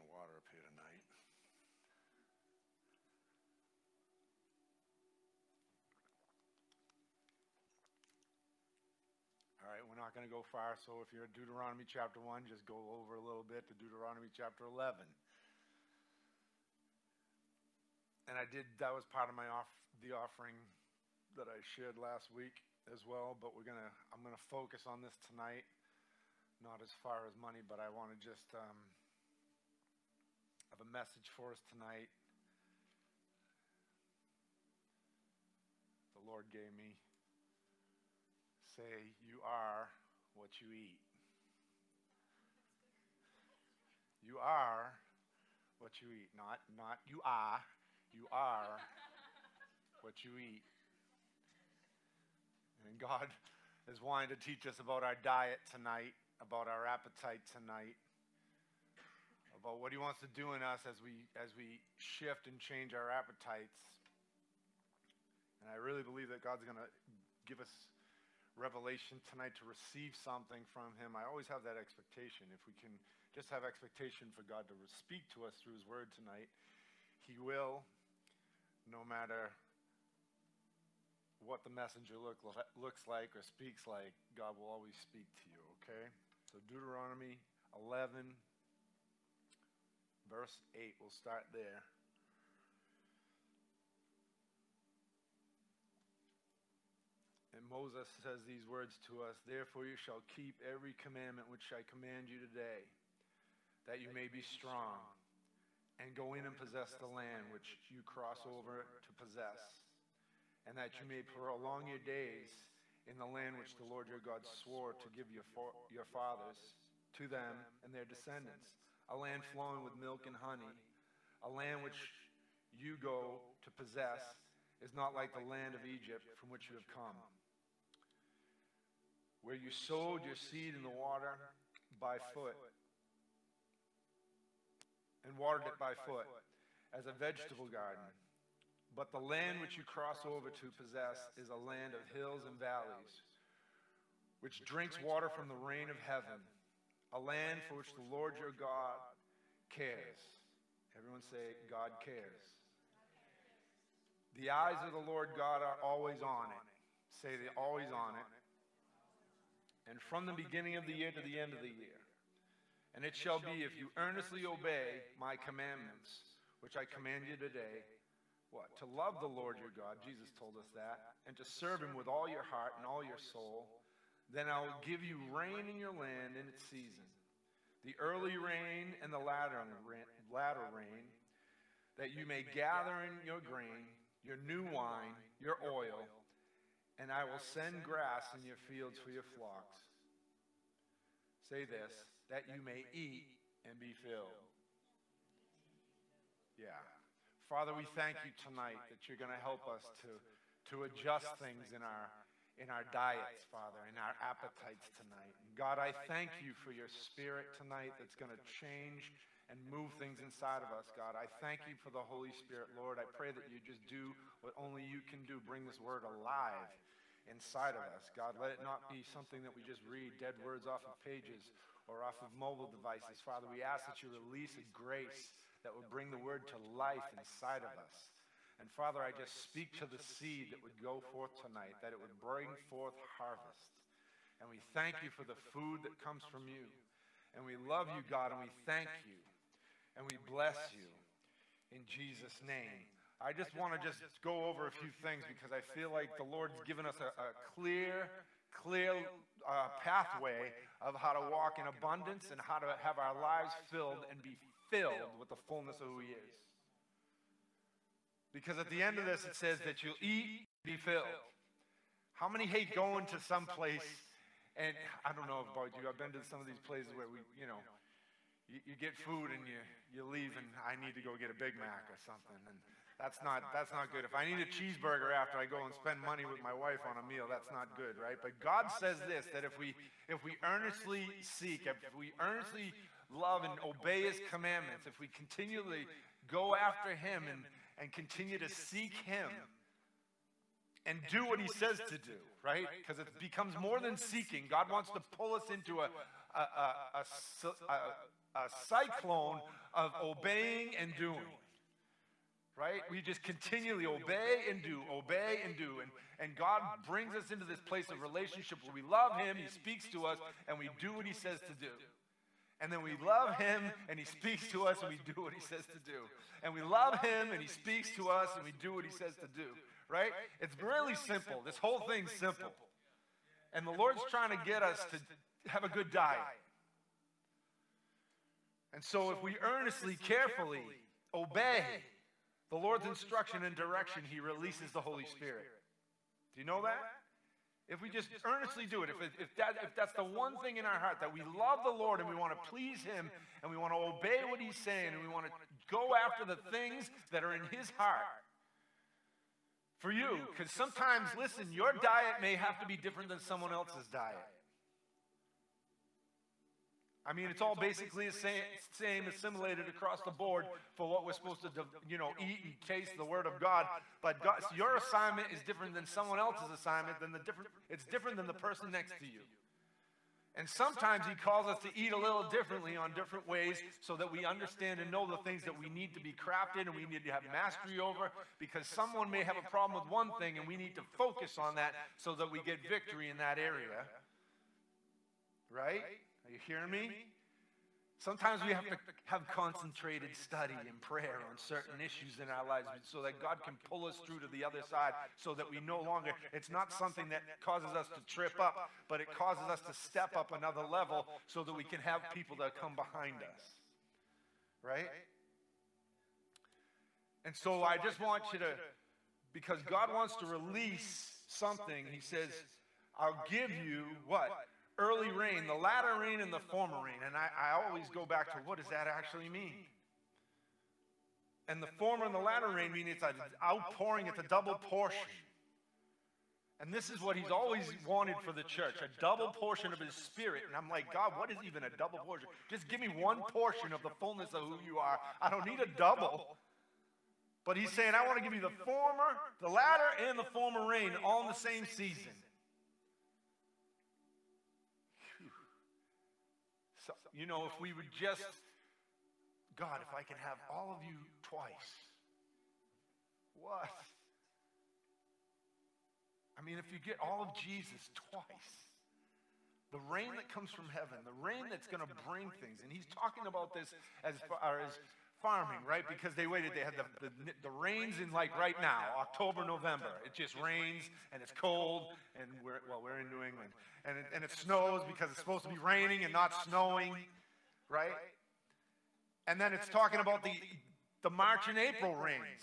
of water up here tonight. All right, we're not going to go far, so if you're at Deuteronomy chapter 1, just go over a little bit to Deuteronomy chapter 11. And I did, that was part of my off, the offering that I shared last week as well, but we're going to, I'm going to focus on this tonight, not as far as money, but I want to just um, a message for us tonight. The Lord gave me say, You are what you eat. You are what you eat. Not, not you are. You are what you eat. And God is wanting to teach us about our diet tonight, about our appetite tonight, about what He wants to do in us as we, as we shift and change our appetites. And I really believe that God's going to give us revelation tonight to receive something from him. I always have that expectation. If we can just have expectation for God to speak to us through his word tonight, he will, no matter what the messenger look, looks like or speaks like, God will always speak to you, okay? So Deuteronomy 11, verse 8, we'll start there. And Moses says these words to us Therefore, you shall keep every commandment which I command you today, that you may be strong, and go in and possess the land which you cross over to possess, and that you may prolong your days in the land which the Lord your God swore to give your, for, your fathers to them and their descendants, a land flowing with milk and honey, a land which you go to possess is not like the land of Egypt from which you have come where you sowed your seed in the water by foot and watered it by foot as a vegetable garden. But the land which you cross over to possess is a land of hills and valleys, which drinks water from the rain of heaven, a land for which the Lord your God cares. Everyone say, God cares. The eyes of the Lord God are always on it. Say, they're always on it and from the beginning of the year to the end of the year. And it shall be if you earnestly obey my commandments, which I command you today, what? To love the Lord your God, Jesus told us that, and to serve him with all your heart and all your soul, then I will give you rain in your land in its season, the early rain and the latter rain, latter rain, that you may gather in your grain, your new wine, your oil, and I will send grass in your fields for your flocks. Say this, that you may eat and be filled. Yeah. Father, we thank you tonight that you're going to help us to, to adjust things in our, in our diets, Father, in our appetites tonight. God, I thank you for your spirit tonight that's going to change and move things inside of us, God. I thank you for the Holy Spirit, Lord. I pray that you just do what only you can do. Bring this word alive inside of us. God, let it not be something that we just read dead words off of pages or off of mobile devices. Father, we ask that you release a grace that would bring the word to life inside of us. And Father, I just speak to the seed that would go forth tonight, that it would bring forth harvest. And we thank you for the food that comes from you. And we love you, God, and we thank you. And we bless you in Jesus' name. I just want to just go over a few things because I feel like the Lord's given us a, a clear, clear uh, pathway of how to walk in abundance and how to have our lives filled and be filled with the fullness of who He is. Because at the end of this, it says that you'll eat, be filled. How many hate going to some place? And I don't know about you. I've been to some of these places where we, you know, you, you get food and you, you leave and I need to go get a Big Mac or something. And that's not, that's not good. If I need a cheeseburger after I go and spend money with my wife on a meal, that's not good, right? But God says this, that if we, if we earnestly seek, if we earnestly love and obey his commandments, if we continually go after him and, and continue to seek him and do what he says to do, right? Because it becomes more than seeking. God wants to pull us into a, a, a, a, cyclone of obeying and doing. Right? We just continually obey and do, obey and do. And, and God brings us into this place of relationship where we love Him, He speaks to us, and we do what He says to do. And then we love Him, and He speaks to us, and we do what He says to do. And we love Him, and He speaks to us, and we do what He says to do. Right? It's really simple. This whole thing's simple. And the Lord's trying to get us to have a good diet. And so if we earnestly, carefully obey the Lord's instruction and direction, He releases the Holy Spirit. Do you know that? If we just earnestly do it, if, if, that, if that's the one thing in our heart that we love the Lord and we want to please Him and we want to obey what He's saying and we want to go after the things that are in His heart for you, because sometimes, listen, your diet may have to be different than someone else's diet. I mean, it's all basically the same, same, assimilated across the board for what we're supposed to, you know, eat and taste the Word of God. But God, your assignment is different than someone else's assignment. Than the different, it's different than the person next to you. And sometimes He calls us to eat a little differently on different ways so that we understand and know the things that we need to be crafted and we need to have mastery over because someone may have a problem with one thing and we need to focus on that so that we get victory in that area. Right? Are you hearing me? Sometimes we have to have concentrated study and prayer on certain issues in our lives so that God can pull us through to the other side so that we no longer, it's not something that causes us to trip up, but it causes us to step up another level so that we can have people that come behind us. Right? And so I just want you to, because God wants to release something, He says, I'll give you what? Early rain, the latter rain and the former rain. And I, I always go back to what does that actually mean? And the former and the latter rain mean it's an outpouring, it's a double portion. And this is what he's always wanted for the church a double portion of his spirit. And I'm like, God, what is even a double portion? Just give me one portion of the fullness of who you are. I don't need a double. But he's saying, I want to give you the former, the latter, and the former rain all in the same season. You know, if we would just, God, if I can have all of you twice. What? I mean, if you get all of Jesus twice, the rain that comes from heaven, the rain that's going to bring things. And he's talking about this as far as farming, right? Because they waited, they had the, the, the, rains in like right now, October, November. It just rains and it's cold, and we're, well, we're in New England. And it, and it snows because it's supposed to be raining and not snowing, right? And then it's talking about the, the March and April rains,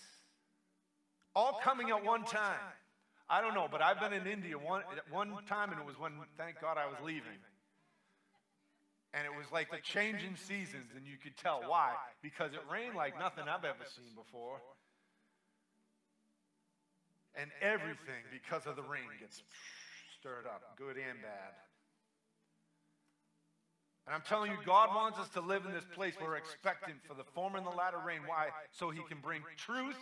all coming at one time. I don't know, but I've been in India one, one time, and it was when, thank God, I was leaving. And it was like the changing seasons, and you could tell why. Because it rained like nothing I've ever seen before. And everything, because of the rain, gets stirred up, good and bad. And I'm telling you, God wants us to live in this place where we're expectant for the former and the latter rain. Why? So He can bring truth.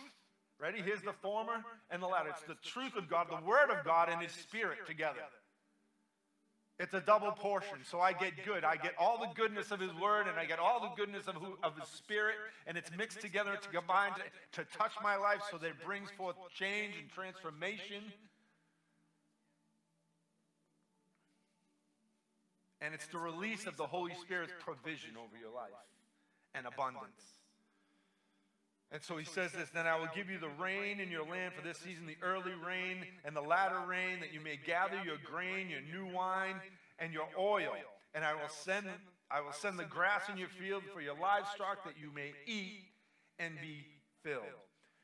Ready? Here's the former and the latter. It's the truth of God, the Word of God, and His Spirit together. It's a double portion. So I get good. I get all the goodness of His Word and I get all the goodness of, who, of His Spirit, and it's mixed together to combine to, to touch my life so that it brings forth change and transformation. And it's the release of the Holy Spirit's provision over your life and abundance. And so he says this, then I will give you the rain in your land for this season, the early rain and the latter rain, that you may gather your grain, your new wine, and your oil. And I will send I will send the grass in your field for your livestock that you may eat and be filled.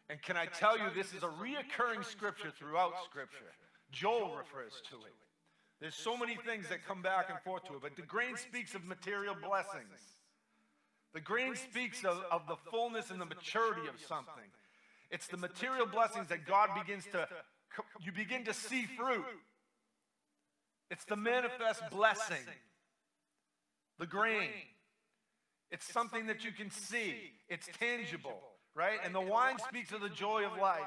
And can I tell you, this is a reoccurring scripture throughout Scripture. Joel refers to it. There's so many things that come back and forth to it, but the grain speaks of material blessings. The grain speaks of, of the fullness and the maturity of something. It's the material blessings that God begins to, you begin to see fruit. It's the manifest blessing, the grain. It's something that you can see, it's tangible, right? And the wine speaks of the joy of life.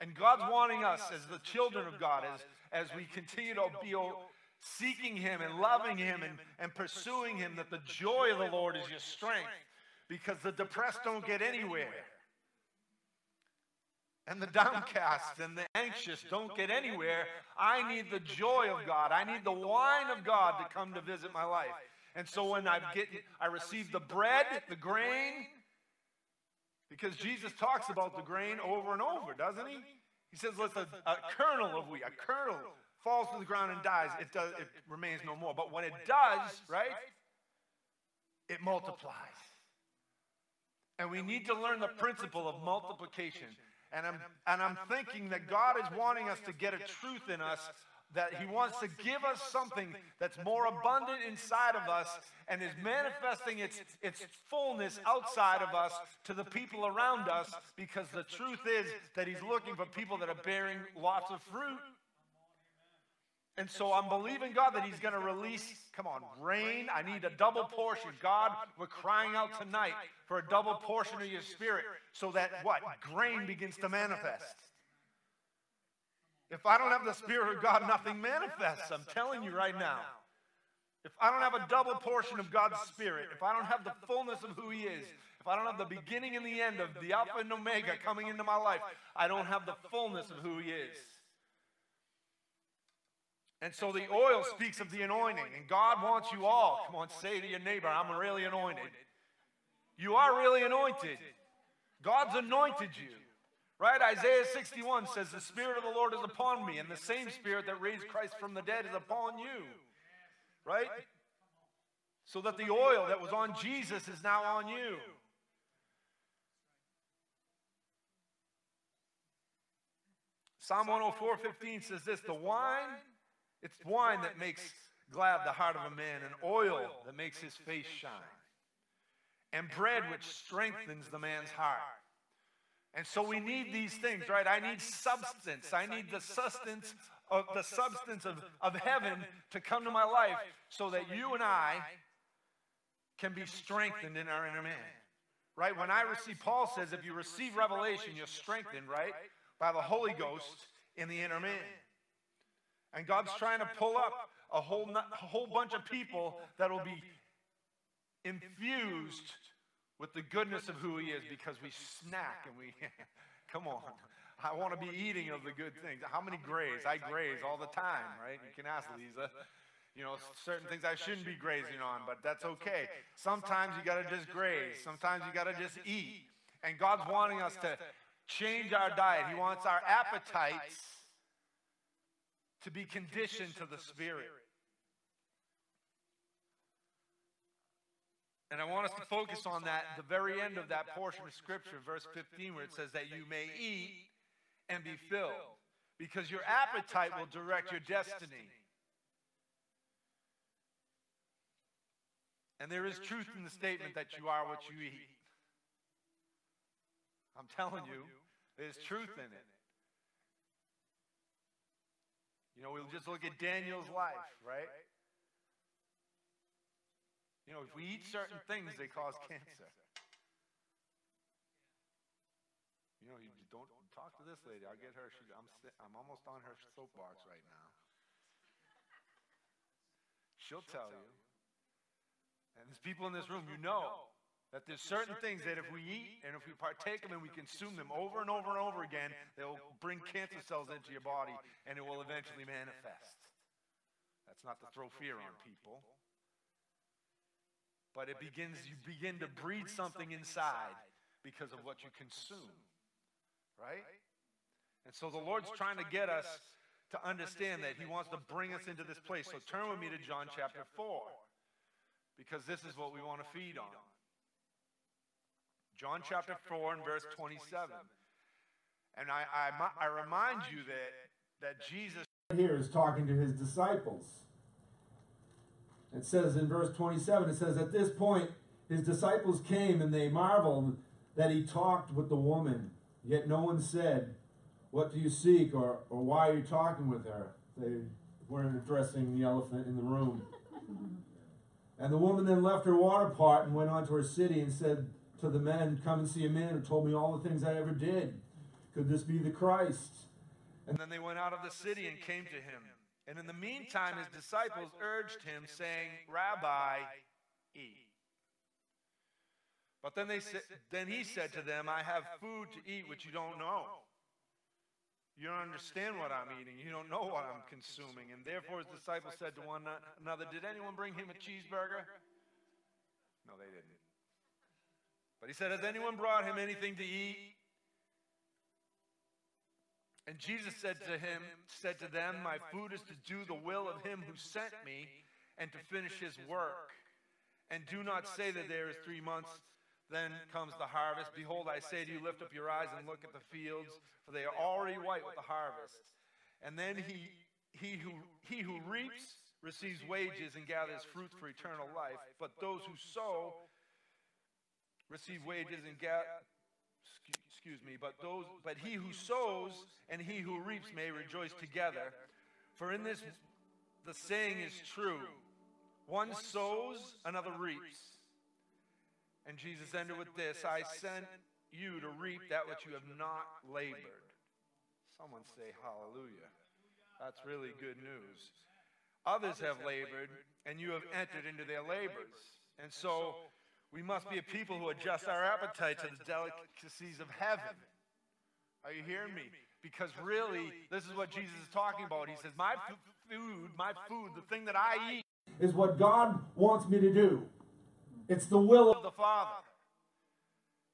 And God's wanting us as the children of God, as, as we continue to be seeking Him and loving Him and, and pursuing Him, that the joy of the Lord is your strength because the depressed don't get anywhere. And the downcast and the anxious don't get anywhere. I need the joy of God. I need the wine of God to come to visit my life. And so when I get, I receive the bread, the grain, because Jesus talks about the grain over and over, doesn't he? He says, "Listen, a, a kernel of wheat, a kernel falls to the ground and dies. It does, it remains no more. But when it does, right, it multiplies. And we need to learn the principle of multiplication. And I'm, and I'm thinking that God is wanting us to get a truth in us that He wants to give us something that's more abundant inside of us and is manifesting its, its fullness outside of us to the people around us because the truth is that He's looking for people that are bearing lots of fruit. And so I'm believing God that He's going to release, come on, rain. I need a double portion. God, we're crying out tonight for a double portion of your spirit so that what? Grain begins to manifest. If I don't have the Spirit of God, nothing manifests. I'm telling you right now. If I don't have a double portion of God's Spirit, if I don't have the fullness of who He is, if I don't have the beginning and the end of the Alpha and Omega coming into my life, I don't have the fullness of who He is. And so the oil speaks of the anointing, and God wants you all. Come on, say to your neighbor, I'm really anointed. You are really anointed. God's anointed you. Right? Isaiah 61 says, The Spirit of the Lord is upon me, and the same Spirit that raised Christ from the dead is upon you. Right? So that the oil that was on Jesus is now on you. Psalm 104 15 says this The wine, it's wine that makes glad the heart of a man, and oil that makes his face shine, and bread which strengthens the man's heart. And so we need these things, right? I need substance. I need the sustenance of the substance of, of heaven to come to my life so that you and I can be strengthened in our inner man. Right? When I receive, Paul says, if you receive revelation, you're strengthened, right? By the Holy Ghost in the inner man. And God's trying to pull up a whole, a whole bunch of people that will be infused with the goodness of who he is because we snack and we, come on. I want to be eating of the good things. How many graze? I graze all the time, right? You can ask Lisa. You know, certain things I shouldn't be grazing on, but that's okay. Sometimes you got to just graze. Sometimes you got to just eat. And God's wanting us to change our diet. He wants our appetites to be conditioned to the Spirit. And I want us to focus on that, the very end of that portion of Scripture, verse 15, where it says that you may eat and be filled, because your appetite will direct your destiny. And there is truth in the statement that you are what you eat. I'm telling you, there's truth in it. You know, we'll just look at Daniel's life, right? You know, if we eat certain things, they cause cancer. You know, you don't talk to this lady. I'll get her. She, I'm, I'm almost on her soapbox right now. She'll tell you. And there's people in this room, you know, that there's certain things that if we eat and if we partake of them and we consume them over and over and over again, they'll bring cancer cells into your body and it will eventually manifest. That's not to throw fear on people but it begins, you begin to breed something inside because of what you consume. Right? And so the Lord's trying to get us to understand that He wants to bring us into this place. So turn with me to John chapter 4 because this is what we want to feed on. John chapter 4 and verse 27. And I, I, I remind you that, that Jesus here is talking to his disciples. It says in verse 27, it says, At this point, his disciples came and they marveled that he talked with the woman. Yet no one said, What do you seek? or, or Why are you talking with her? They weren't addressing the elephant in the room. and the woman then left her water pot and went on to her city and said to the men, Come and see a man who told me all the things I ever did. Could this be the Christ? And then they went out of the city and came to him. And in the meantime, his disciples urged him, saying, Rabbi, eat. But then, they sa- then he said to them, I have food to eat which you don't know. You don't understand what I'm eating. You don't know what I'm consuming. And therefore his disciples said to one another, Did anyone bring him a cheeseburger? No, they didn't. But he said, Has anyone brought him anything to eat? And Jesus said to him, said to them, My food is to do the will of him who sent me and to finish his work. And do not say that there is three months, then comes the harvest. Behold, I say to you, lift up your eyes and look at the fields, for they are already white with the harvest. And then he, he, who, he who reaps receives wages and gathers fruit for eternal life. But those who sow receive wages and gather excuse me, but those but he who sows and he who reaps may rejoice together. For in this the saying is true. One sows, another reaps. And Jesus ended with this I sent you to reap that which you have not labored. Someone say hallelujah. That's really good news. Others have labored, and you have entered into their labors. And so we must be a people who adjust our appetite to the delicacies of heaven. Are you hearing me? Because really, this is what Jesus is talking about. He says, My food, my food, the thing that I eat, is what God wants me to do. It's the will of the Father.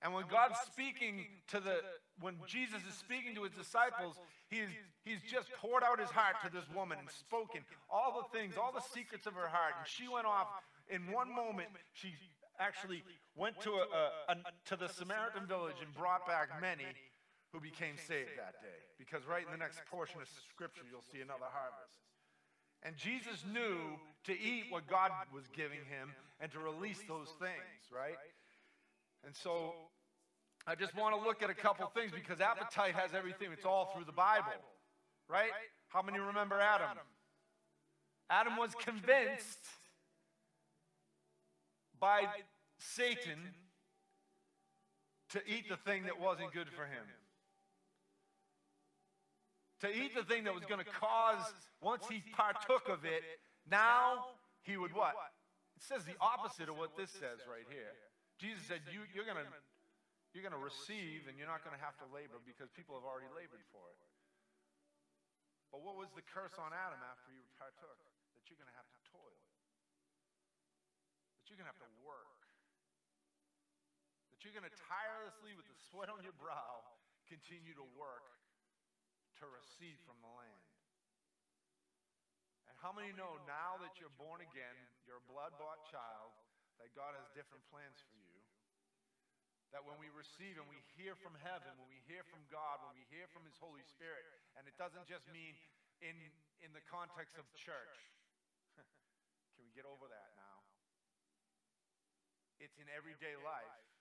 And when God's speaking to the, when Jesus is speaking to his disciples, he's, he's just poured out his heart to this woman and spoken all the things, all the secrets of her heart. And she went off in one moment. She actually went to, a, a, a, to the Samaritan village and brought back many who became saved that day. Because right in the next portion of Scripture, you'll see another harvest. And Jesus knew to eat what God was giving him and to release those things, right? And so I just want to look at a couple things because appetite has everything. It's all through the Bible, right? How many remember Adam? Adam was convinced by Satan to eat the thing that wasn't good for him. To eat the thing that was going to cause, once he partook of it, now he would what? It says the opposite of what this says right here. Jesus said, you, you're going to you're going to receive and you're not going to have to labor because people have already labored for it. But what was the curse on Adam after he partook? That you're going to have to toil that you're going to have to work. That you're going to tirelessly, with the sweat on your brow, continue to work to receive from the land. And how many know now that you're born again, you're a blood bought child, that God has different plans for you? That when we receive and we hear from heaven, when we hear from God, when we hear from His Holy Spirit, and it doesn't just mean in, in the context of church. Can we get over that now? It's in everyday life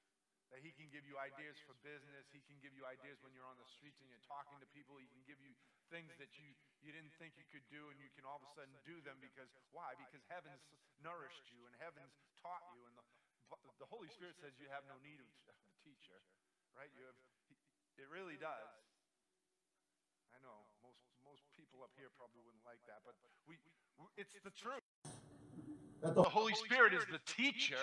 that he can give you ideas for business. He can give you ideas when you're on the streets and you're talking to people. He can give you things that you, you didn't think you could do, and you can all of a sudden do them because why? Because heaven's nourished you and heaven's taught you, and the, the Holy Spirit says you have no need of the teacher, right? You have, it really does. I know most most people up here probably wouldn't like that, but we, it's the truth. That the Holy Spirit is the teacher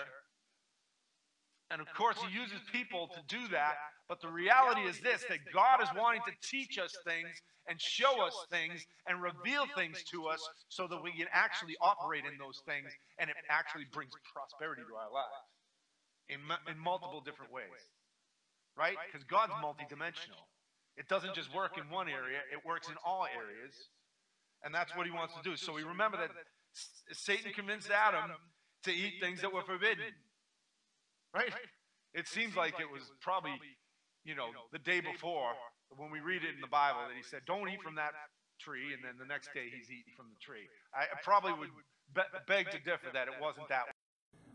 and of course, he uses people to do that. But the reality is this that God is wanting to teach us things and show us things and reveal things to us so that we can actually operate in those things and it actually brings prosperity to our lives in, in multiple different ways. Right? Because God's multidimensional. It doesn't just work in one area, it works in all areas. And that's what he wants to do. So we remember that Satan convinced Adam to eat things that were forbidden. Right? It seems like it was probably, you know, the day before when we read it in the Bible that he said, don't eat from that tree, and then the next day he's eating from the tree. I probably would be- beg to differ that it wasn't that way.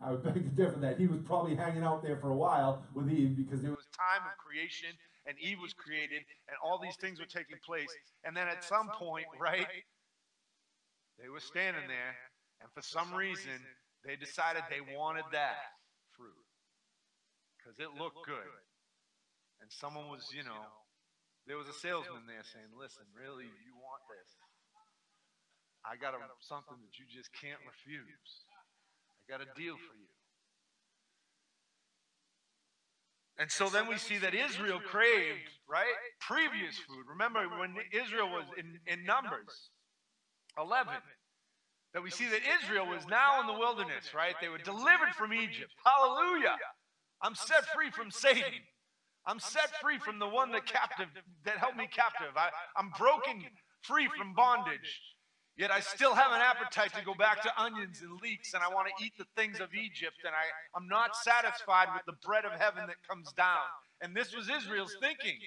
I would beg to differ that he was probably hanging out there for a while with Eve because there was time of creation and Eve was created and all these things were taking place. And then at some point, right, they were standing there and for some reason they decided they wanted that fruit it looked good. And someone was, you know, there was a salesman there saying, listen, really, you want this. I got a, something that you just can't refuse. I got a deal for you. And so then we see that Israel craved, right? Previous food. Remember when Israel was in, in Numbers 11, that we see that Israel was now in the wilderness, right? They were delivered from Egypt. Hallelujah. I'm set free from Satan. I'm set free from the one that captive that held me captive. I, I'm broken free from bondage. Yet I still have an appetite to go back to onions and leeks, and I want to eat the things of Egypt, and I, I'm not satisfied with the bread of heaven that comes down. And this was Israel's thinking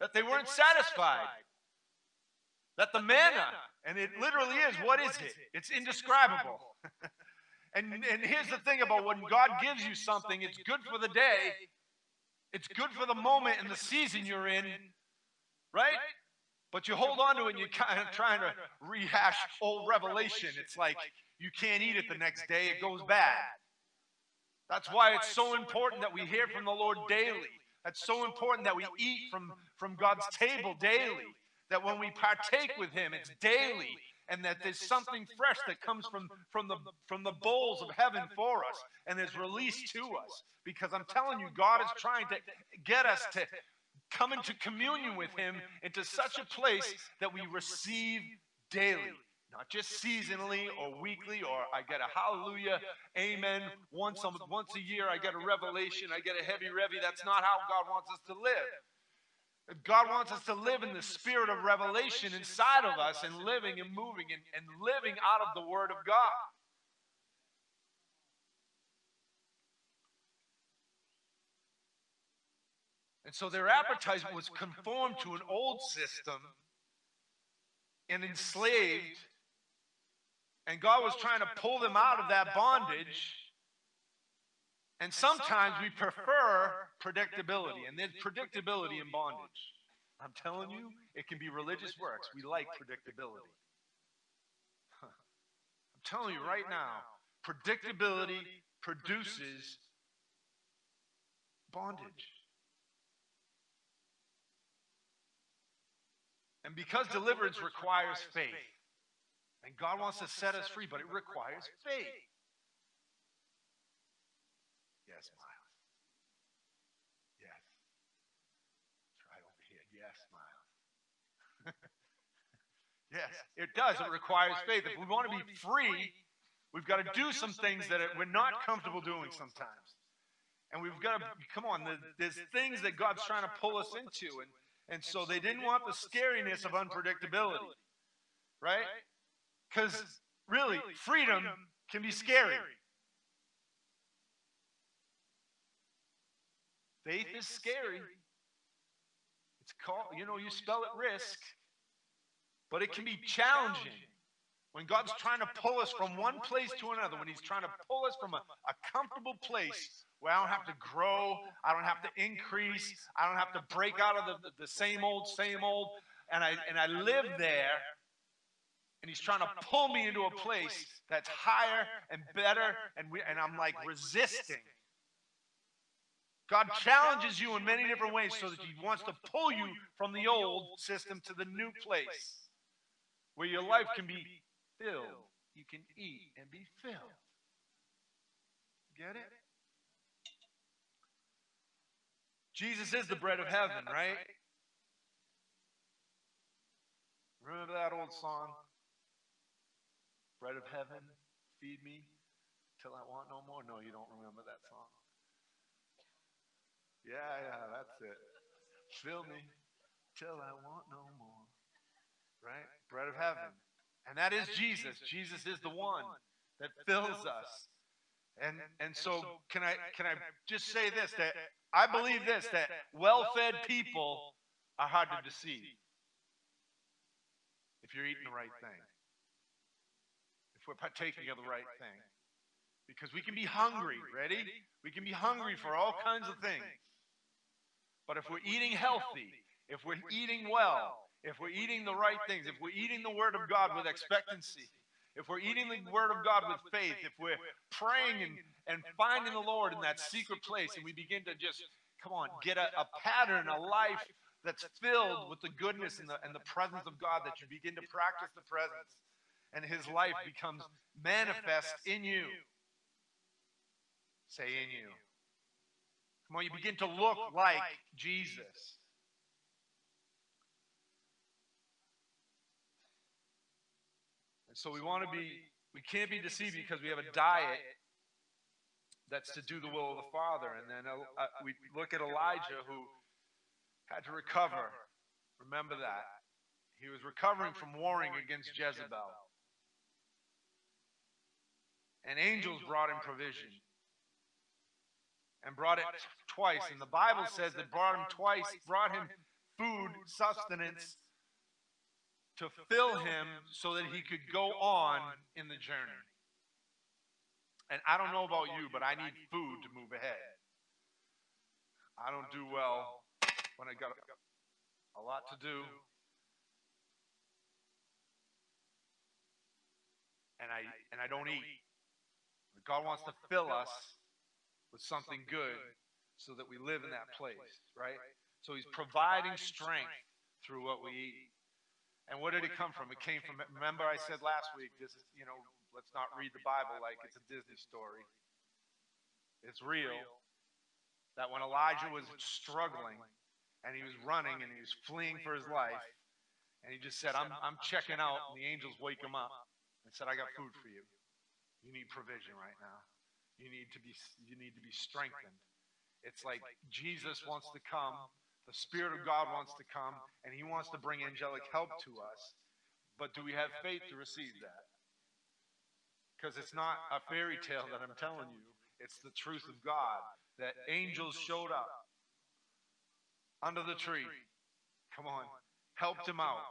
that they weren't satisfied. That the manna, and it literally is, what is it? It's indescribable. and, and here's the thing about when God gives you something, it's good for the day, it's good for the moment and the season you're in, right? But you hold on to it and you're kind of trying to rehash old revelation. It's like you can't eat it the next day, it goes bad. That's why it's so important that we hear from the Lord daily. That's so important that we eat from, from God's table daily. That when we partake with Him, it's daily. And that there's something fresh that comes from, from, the, from the bowls of heaven for us and is released to us. Because I'm telling you, God is trying to get us to come into communion with Him into such a place that we receive daily. Not just seasonally or weekly, or I get a hallelujah, amen. Once a, once a year, I get a revelation, I get a heavy revy. That's not how God wants us to live. God wants us to live in the spirit of revelation inside of us and living and moving and, and living out of the Word of God. And so their appetite was conformed to an old system and enslaved. And God was trying to pull them out of that bondage. And sometimes we prefer predictability, and there's predictability in bondage. I'm telling you, it can be religious works. We like predictability. I'm telling you right now, predictability produces bondage. And because deliverance requires faith, and God wants to set us free, but it requires faith. Yes, Miles. Yes. Try over here. Yes, Miles. Yes, it does. It requires faith. If we want to be free, we've got to do some things that we're not comfortable doing sometimes. And we've got to, come on, there's things that God's trying to pull us into. And and so they didn't want the scariness of unpredictability, right? Because really, freedom can be scary. Faith is scary. It's called, you know, you spell it risk, but it can be challenging. When God's trying to pull us from one place to another, when He's trying to pull us from a, a comfortable place where I don't have to grow, I don't have to increase, I don't have to break out of the, the same old, same old, and I and I live there. And he's trying to pull me into a place that's higher and better, and we, and I'm like resisting. God challenges you in many different ways so that he wants to pull you from the old system to the new place where your life can be filled. You can eat and be filled. Get it? Jesus is the bread of heaven, right? Remember that old song? Bread of heaven, feed me till I want no more. No, you don't remember that song. Yeah, yeah, that's it. Fill me till I want no more. Right? Bread of heaven. And that is Jesus. Jesus is the one that fills us. And and so can I can I just say this that I believe this that well-fed people are hard to deceive if you're eating the right thing. If we're partaking of the right thing. Because we can be hungry, ready? We can be hungry for all kinds of things. But if we're eating healthy, if we're eating well, if we're eating the right things, if we're eating the Word of God with expectancy, if we're eating the Word of God with faith, if we're praying and, and finding the Lord in that secret place, and we begin to just, come on, get a, a pattern, a life that's filled with the goodness and the, and the presence of God, that you begin to practice the presence. and his life becomes manifest in you. Say in you. Come on, you begin to look like Jesus. So we want to be, we can't be deceived because we have a diet that's to do the will of the Father. And then uh, uh, we look at Elijah who had to recover. Remember that. He was recovering from warring against Jezebel. And angels brought him provision. And brought it twice. And the Bible says that brought him twice, brought him food, sustenance to fill him so that he could go on in the journey. And I don't know about you, but I need food to move ahead. I don't do well when I got a lot to do. And I and I don't eat. God wants to fill us with something good so that we live in that place, right? So he's providing strength through what we eat. And where did it come from? It came from, remember I said last week, this is, you know, let's not read the Bible like it's a Disney story. It's real. That when Elijah was struggling and he was running and he was fleeing for his life, and he just said, I'm, I'm checking out, and the angels wake him up and said, I got food for you. You need provision right now. You need to be, you need to be strengthened. It's like Jesus wants to come the Spirit of God wants to come and He wants to bring angelic help to us. But do we have faith to receive that? Because it's not a fairy tale that I'm telling you, it's the truth of God that angels showed up under the tree. Come on, helped him out,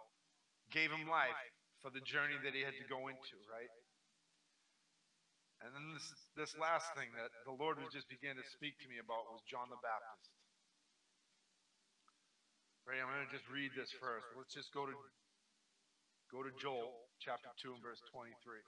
gave him life for the journey that he had to go into, right? And then this, this last thing that the Lord just beginning to speak to me about was John the Baptist. Right, I'm going to just read this first. Let's just go to go to Joel chapter 2 and verse 23. It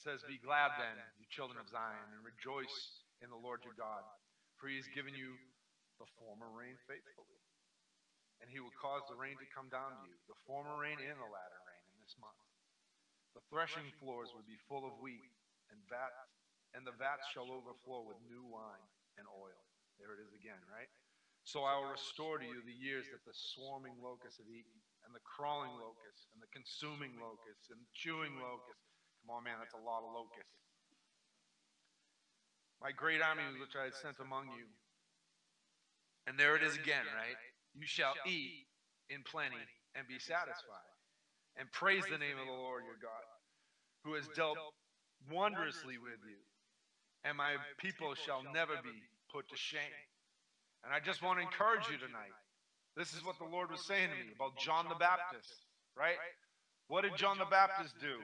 says, Be glad then, you children of Zion, and rejoice in the Lord your God, for he has given you the former rain faithfully. And he will cause the rain to come down to you, the former rain and the latter rain in this month. The threshing floors will be full of wheat, and vats and the vats shall overflow with new wine and oil. There it is again, right? So I will restore to you the years that the swarming locusts have eaten, and the crawling locusts, and the consuming locusts, and the chewing locusts. Come on, man, that's a lot of locusts. My great army which I had sent among you. And there it is again, right? You shall eat in plenty and be satisfied. And praise the name of the Lord your God, who has dealt wondrously with you and my people shall never be put to shame. And I just want to encourage you tonight. This is what the Lord was saying to me about John the Baptist, right? What did John the Baptist do?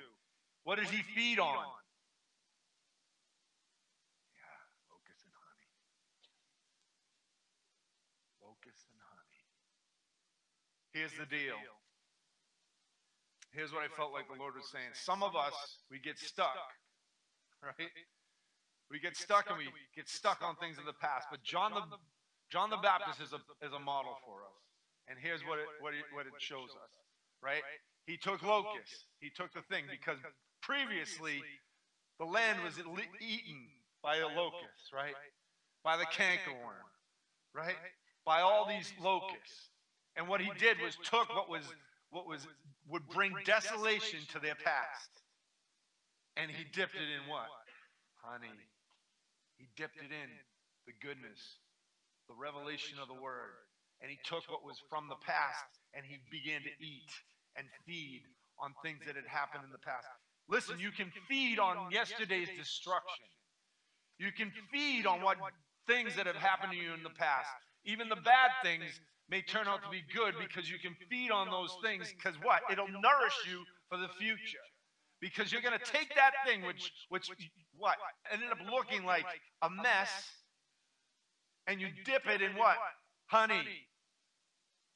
What did he feed on? Yeah, locusts and honey. Locusts and honey. Here's the deal. Here's what I felt like the Lord was saying. Some of us, we get stuck, right? We get stuck and we get stuck on things of the past. But John the, John the Baptist is a, is a model for us. And here's what it, what, it, what it shows us, right? He took locusts. He took the thing because previously the land was eaten by a locust, right? By the cankerworm, right? By all these locusts. And what he did was took what was what was would bring desolation to their past. And he dipped it in what? Honey. He dipped it in the goodness, the revelation of the word. And he took what was from the past and he began to eat and feed on things that had happened in the past. Listen, you can feed on yesterday's destruction. You can feed on what things that have happened to you in the past. Even the bad things may turn out to be good because you can feed on those things because what? It'll nourish you for the future. Because you're going to take that thing which which what? Ended up looking like a mess. And you dip it in what? Honey.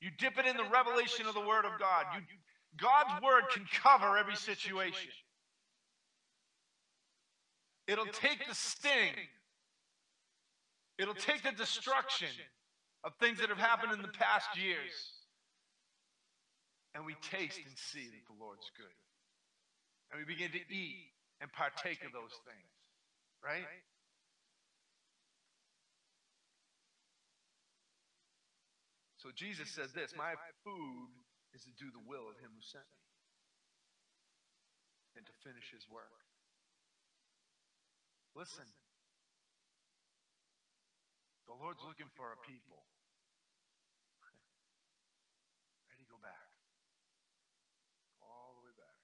You dip it in the revelation of the Word of God. You, God's Word can cover every situation. It'll take the sting. It'll take the destruction of things that have happened in the past years. And we taste and see that the Lord's good. And we begin to eat and partake of those things. Right? So Jesus said this My food is to do the will of him who sent me and to finish his work. Listen, the Lord's looking for a people. Ready to go back. All the way back.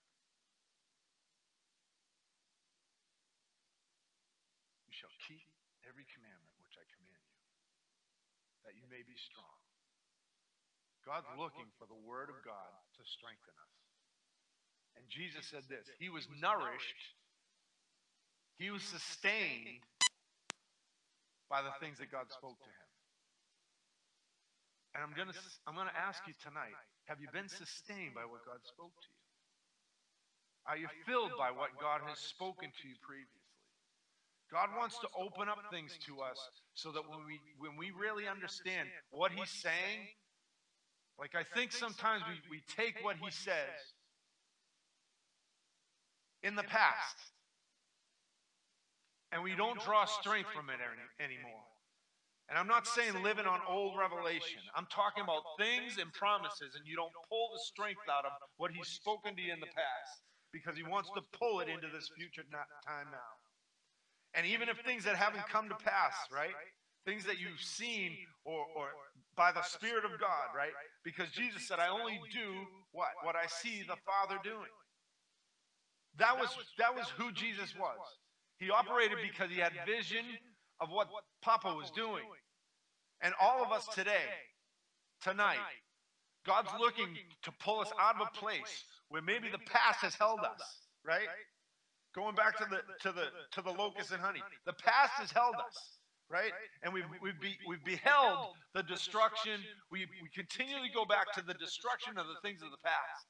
You shall keep every commandment which I command you, that you may be strong. God's looking for the Word of God to strengthen us. And Jesus said this He was nourished, He was sustained by the things that God spoke to him. And I'm going to I'm going to ask you tonight, have you been sustained by what God spoke to you? Are you filled by what God has spoken to you previously? God wants to open up things to us so that when we when we really understand what he's saying, like I think sometimes we, we take what he says in the past and we don't draw strength from it any, anymore. And I'm not saying living on old revelation. I'm talking about things and promises, and you don't pull the strength out of what He's spoken to you in the past because He wants to pull it into this future time now. And even if things that haven't come to pass, right? Things that you've seen or, or by the Spirit of God, right? Because Jesus said, I only do what? What I see the Father doing. That was, that was who Jesus was. He operated because he had vision of what Papa was doing. And all of us today, tonight, God's looking to pull us out of a place where maybe the past has held us, right? Going back to the to the to the locust and honey. The past has held us, right? And we've we've, be, we've beheld the destruction. We we continually go back to the destruction of the things of the past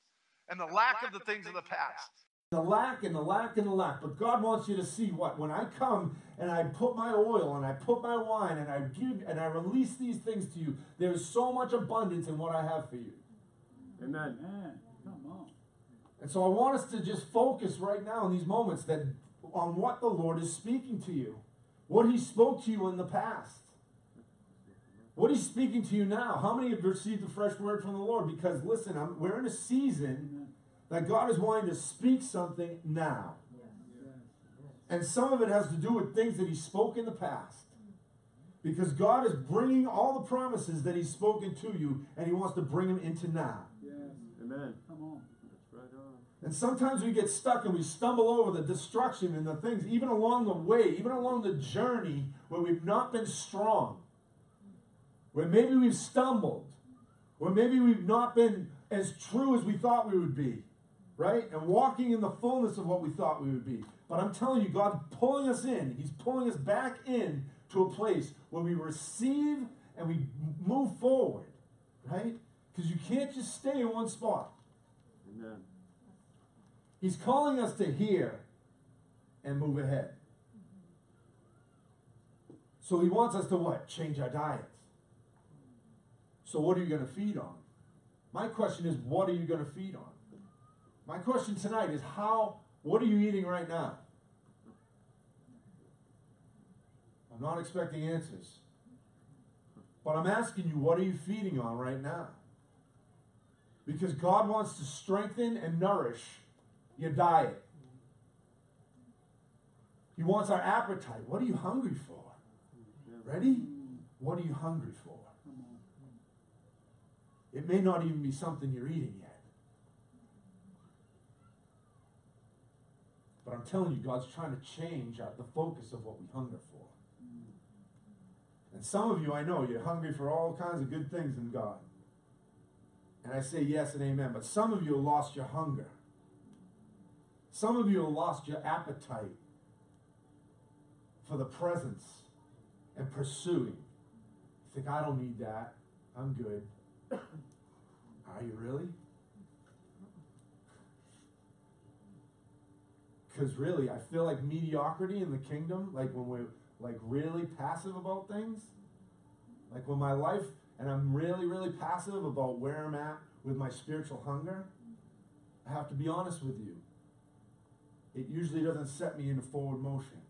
and the lack of the things of the past the lack and the lack and the lack. But God wants you to see what when I come and I put my oil and I put my wine and I give and I release these things to you, there's so much abundance in what I have for you. Amen. Amen. Come on. And so I want us to just focus right now in these moments that on what the Lord is speaking to you. What he spoke to you in the past. What he's speaking to you now. How many have received a fresh word from the Lord? Because listen, I'm, we're in a season that God is wanting to speak something now. And some of it has to do with things that He spoke in the past. Because God is bringing all the promises that He's spoken to you, and He wants to bring them into now. Yes. Amen. Come on. That's right on. And sometimes we get stuck and we stumble over the destruction and the things, even along the way, even along the journey where we've not been strong, where maybe we've stumbled, where maybe we've not been as true as we thought we would be right? And walking in the fullness of what we thought we would be. But I'm telling you, God's pulling us in. He's pulling us back in to a place where we receive and we move forward, right? Because you can't just stay in one spot. Amen. He's calling us to hear and move ahead. So he wants us to what? Change our diets. So what are you going to feed on? My question is, what are you going to feed on? My question tonight is how, what are you eating right now? I'm not expecting answers. But I'm asking you, what are you feeding on right now? Because God wants to strengthen and nourish your diet. He wants our appetite. What are you hungry for? Ready? What are you hungry for? It may not even be something you're eating yet. But I'm telling you, God's trying to change the focus of what we hunger for. And some of you, I know, you're hungry for all kinds of good things in God. And I say yes and amen. But some of you lost your hunger. Some of you have lost your appetite for the presence and pursuing. You think, I don't need that. I'm good. Are you really? Because really, I feel like mediocrity in the kingdom, like when we're like really passive about things, like when my life and I'm really, really passive about where I'm at with my spiritual hunger, I have to be honest with you. It usually doesn't set me into forward motion.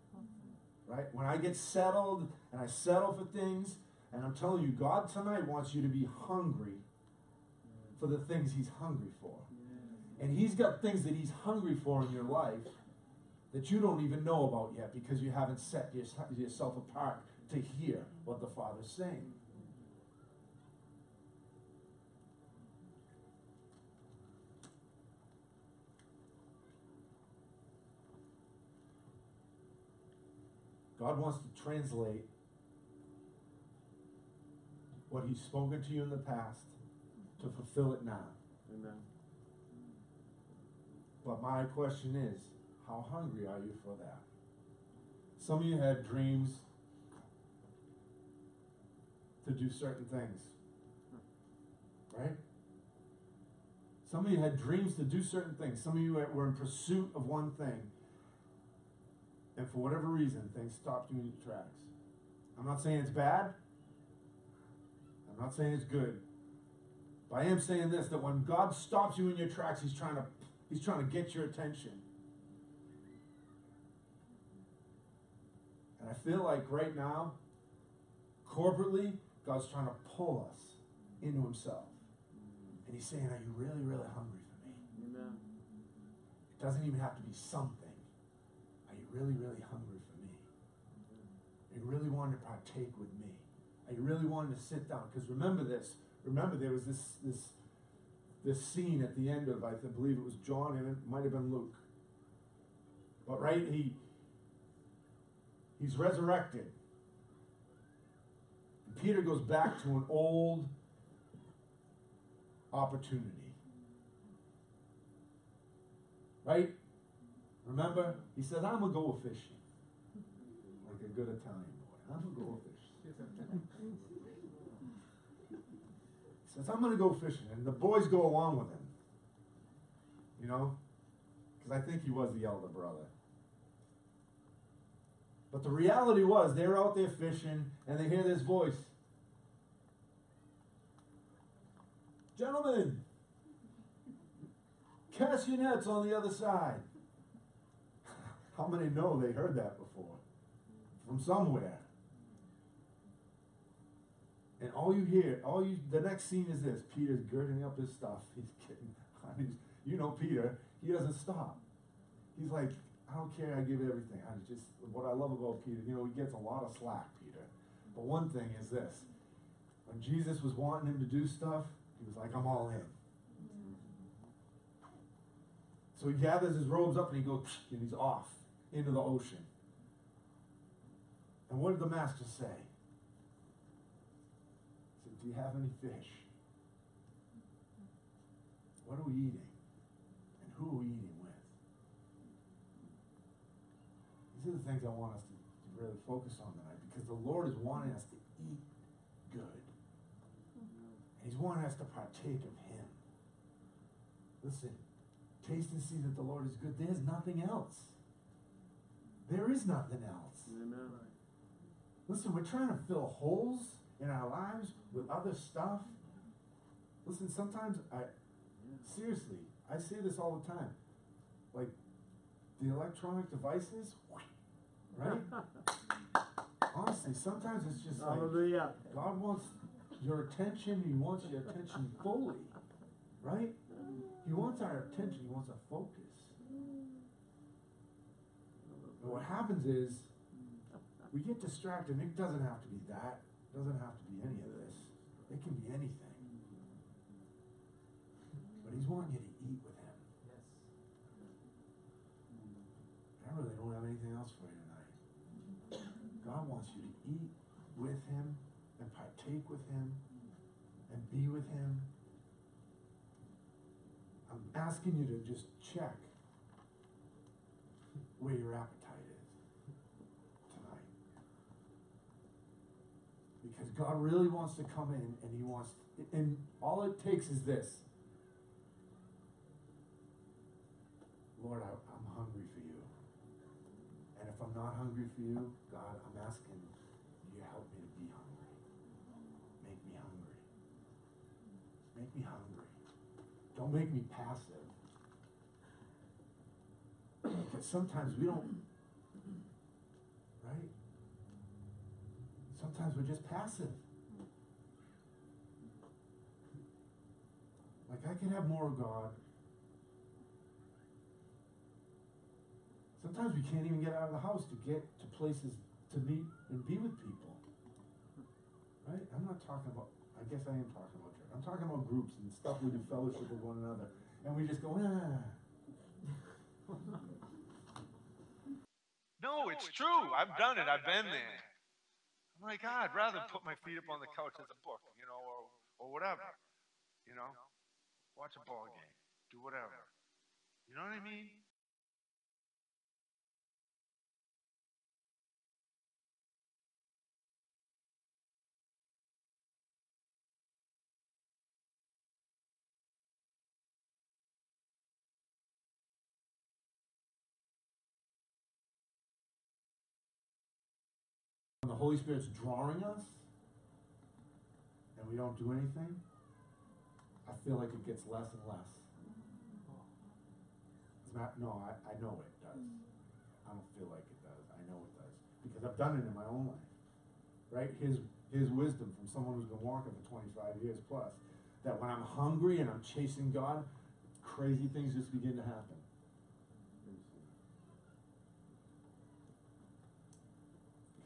Right? When I get settled and I settle for things, and I'm telling you, God tonight wants you to be hungry for the things He's hungry for. And He's got things that He's hungry for in your life that you don't even know about yet because you haven't set yourself apart to hear what the Father's saying. God wants to translate what He's spoken to you in the past to fulfill it now. Amen. But my question is, how hungry are you for that? Some of you had dreams to do certain things. Right? Some of you had dreams to do certain things. Some of you were in pursuit of one thing. And for whatever reason, things stopped you in your tracks. I'm not saying it's bad. I'm not saying it's good. But I am saying this that when God stops you in your tracks, He's trying to He's trying to get your attention. And I feel like right now, corporately, God's trying to pull us into Himself. And He's saying, Are you really, really hungry for me? Amen. It doesn't even have to be something. Really, really hungry for me? You really wanting to partake with me? You really wanting to sit down? Because remember this. Remember there was this this this scene at the end of I believe it was John and it might have been Luke. But right, he he's resurrected. And Peter goes back to an old opportunity. Right? Remember? He says, I'm going to go fishing. Like a good Italian boy. I'm going to go fishing. He says, I'm going to go fishing. And the boys go along with him. You know? Because I think he was the elder brother. But the reality was, they were out there fishing and they hear this voice Gentlemen, cast your nets on the other side. How many know they heard that before? From somewhere. And all you hear, all you, the next scene is this: Peter's girding up his stuff. He's getting, he's, you know, Peter. He doesn't stop. He's like, I don't care. I give everything. I just what I love about Peter. You know, he gets a lot of slack, Peter. But one thing is this: when Jesus was wanting him to do stuff, he was like, I'm all in. So he gathers his robes up and he goes, and he's off into the ocean. And what did the master say? He said, Do you have any fish? What are we eating? And who are we eating with? These are the things I want us to, to really focus on tonight because the Lord is wanting us to eat good. And He's wanting us to partake of Him. Listen, taste and see that the Lord is good. There's nothing else. There is nothing else. Amen. Listen, we're trying to fill holes in our lives with other stuff. Listen, sometimes I, seriously, I say this all the time. Like, the electronic devices, right? Honestly, sometimes it's just like, Hallelujah. God wants your attention, He wants your attention fully, right? He wants our attention, He wants our focus. What happens is, we get distracted. It doesn't have to be that. It doesn't have to be any of this. It can be anything. But He's wanting you to eat with Him. Yes. I really don't have anything else for you tonight. God wants you to eat with Him and partake with Him and be with Him. I'm asking you to just check where your appetite is tonight. Because God really wants to come in and He wants, and all it takes is this Lord, I, I'm hungry for you. And if I'm not hungry for you, God, I'm asking you to help me to be hungry. Make me hungry. Make me hungry. Don't make me passive. Because sometimes we don't, right? Sometimes we're just passive. Like I can have more of God. Sometimes we can't even get out of the house to get to places to meet and be with people. Right? I'm not talking about, I guess I am talking about church. I'm talking about groups and stuff we do fellowship with one another. And we just go, ah. No, it's true. I've done it. I've been there. I'm like, "Ah, I'd rather put my feet up on the couch as a book, you know, or, or whatever. You know, watch a ball game, do whatever. You know what I mean? Holy Spirit's drawing us and we don't do anything, I feel like it gets less and less. It's not, no, I, I know it does. I don't feel like it does. I know it does. Because I've done it in my own life. Right? His, his wisdom from someone who's been walking for 25 years plus. That when I'm hungry and I'm chasing God, crazy things just begin to happen.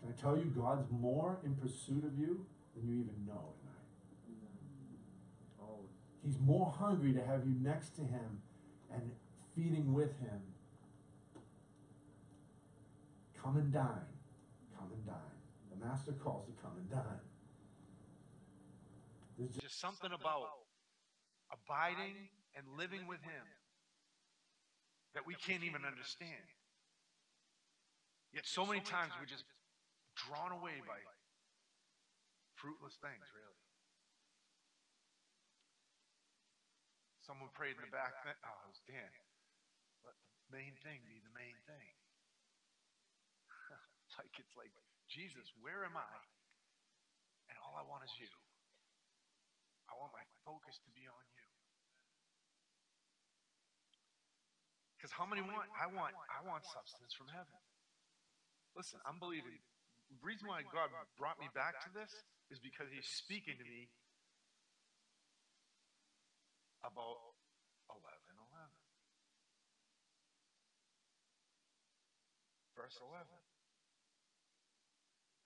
Can I tell you, God's more in pursuit of you than you even know tonight. He's more hungry to have you next to Him and feeding with Him. Come and dine. Come and dine. The Master calls to come and dine. There's just Just something about abiding and living with Him that we can't even understand. Yet so many times we're just drawn away by fruitless things, really. Someone prayed in the back. Oh, it was Dan. Let the main thing be the main thing. like it's like Jesus, where am I? And all I want is you. I want my focus to be on you. Because how many want? I want. I want substance from heaven. Listen, I'm believing. The reason why God brought me back to this is because He's speaking to me about 11 11. Verse 11.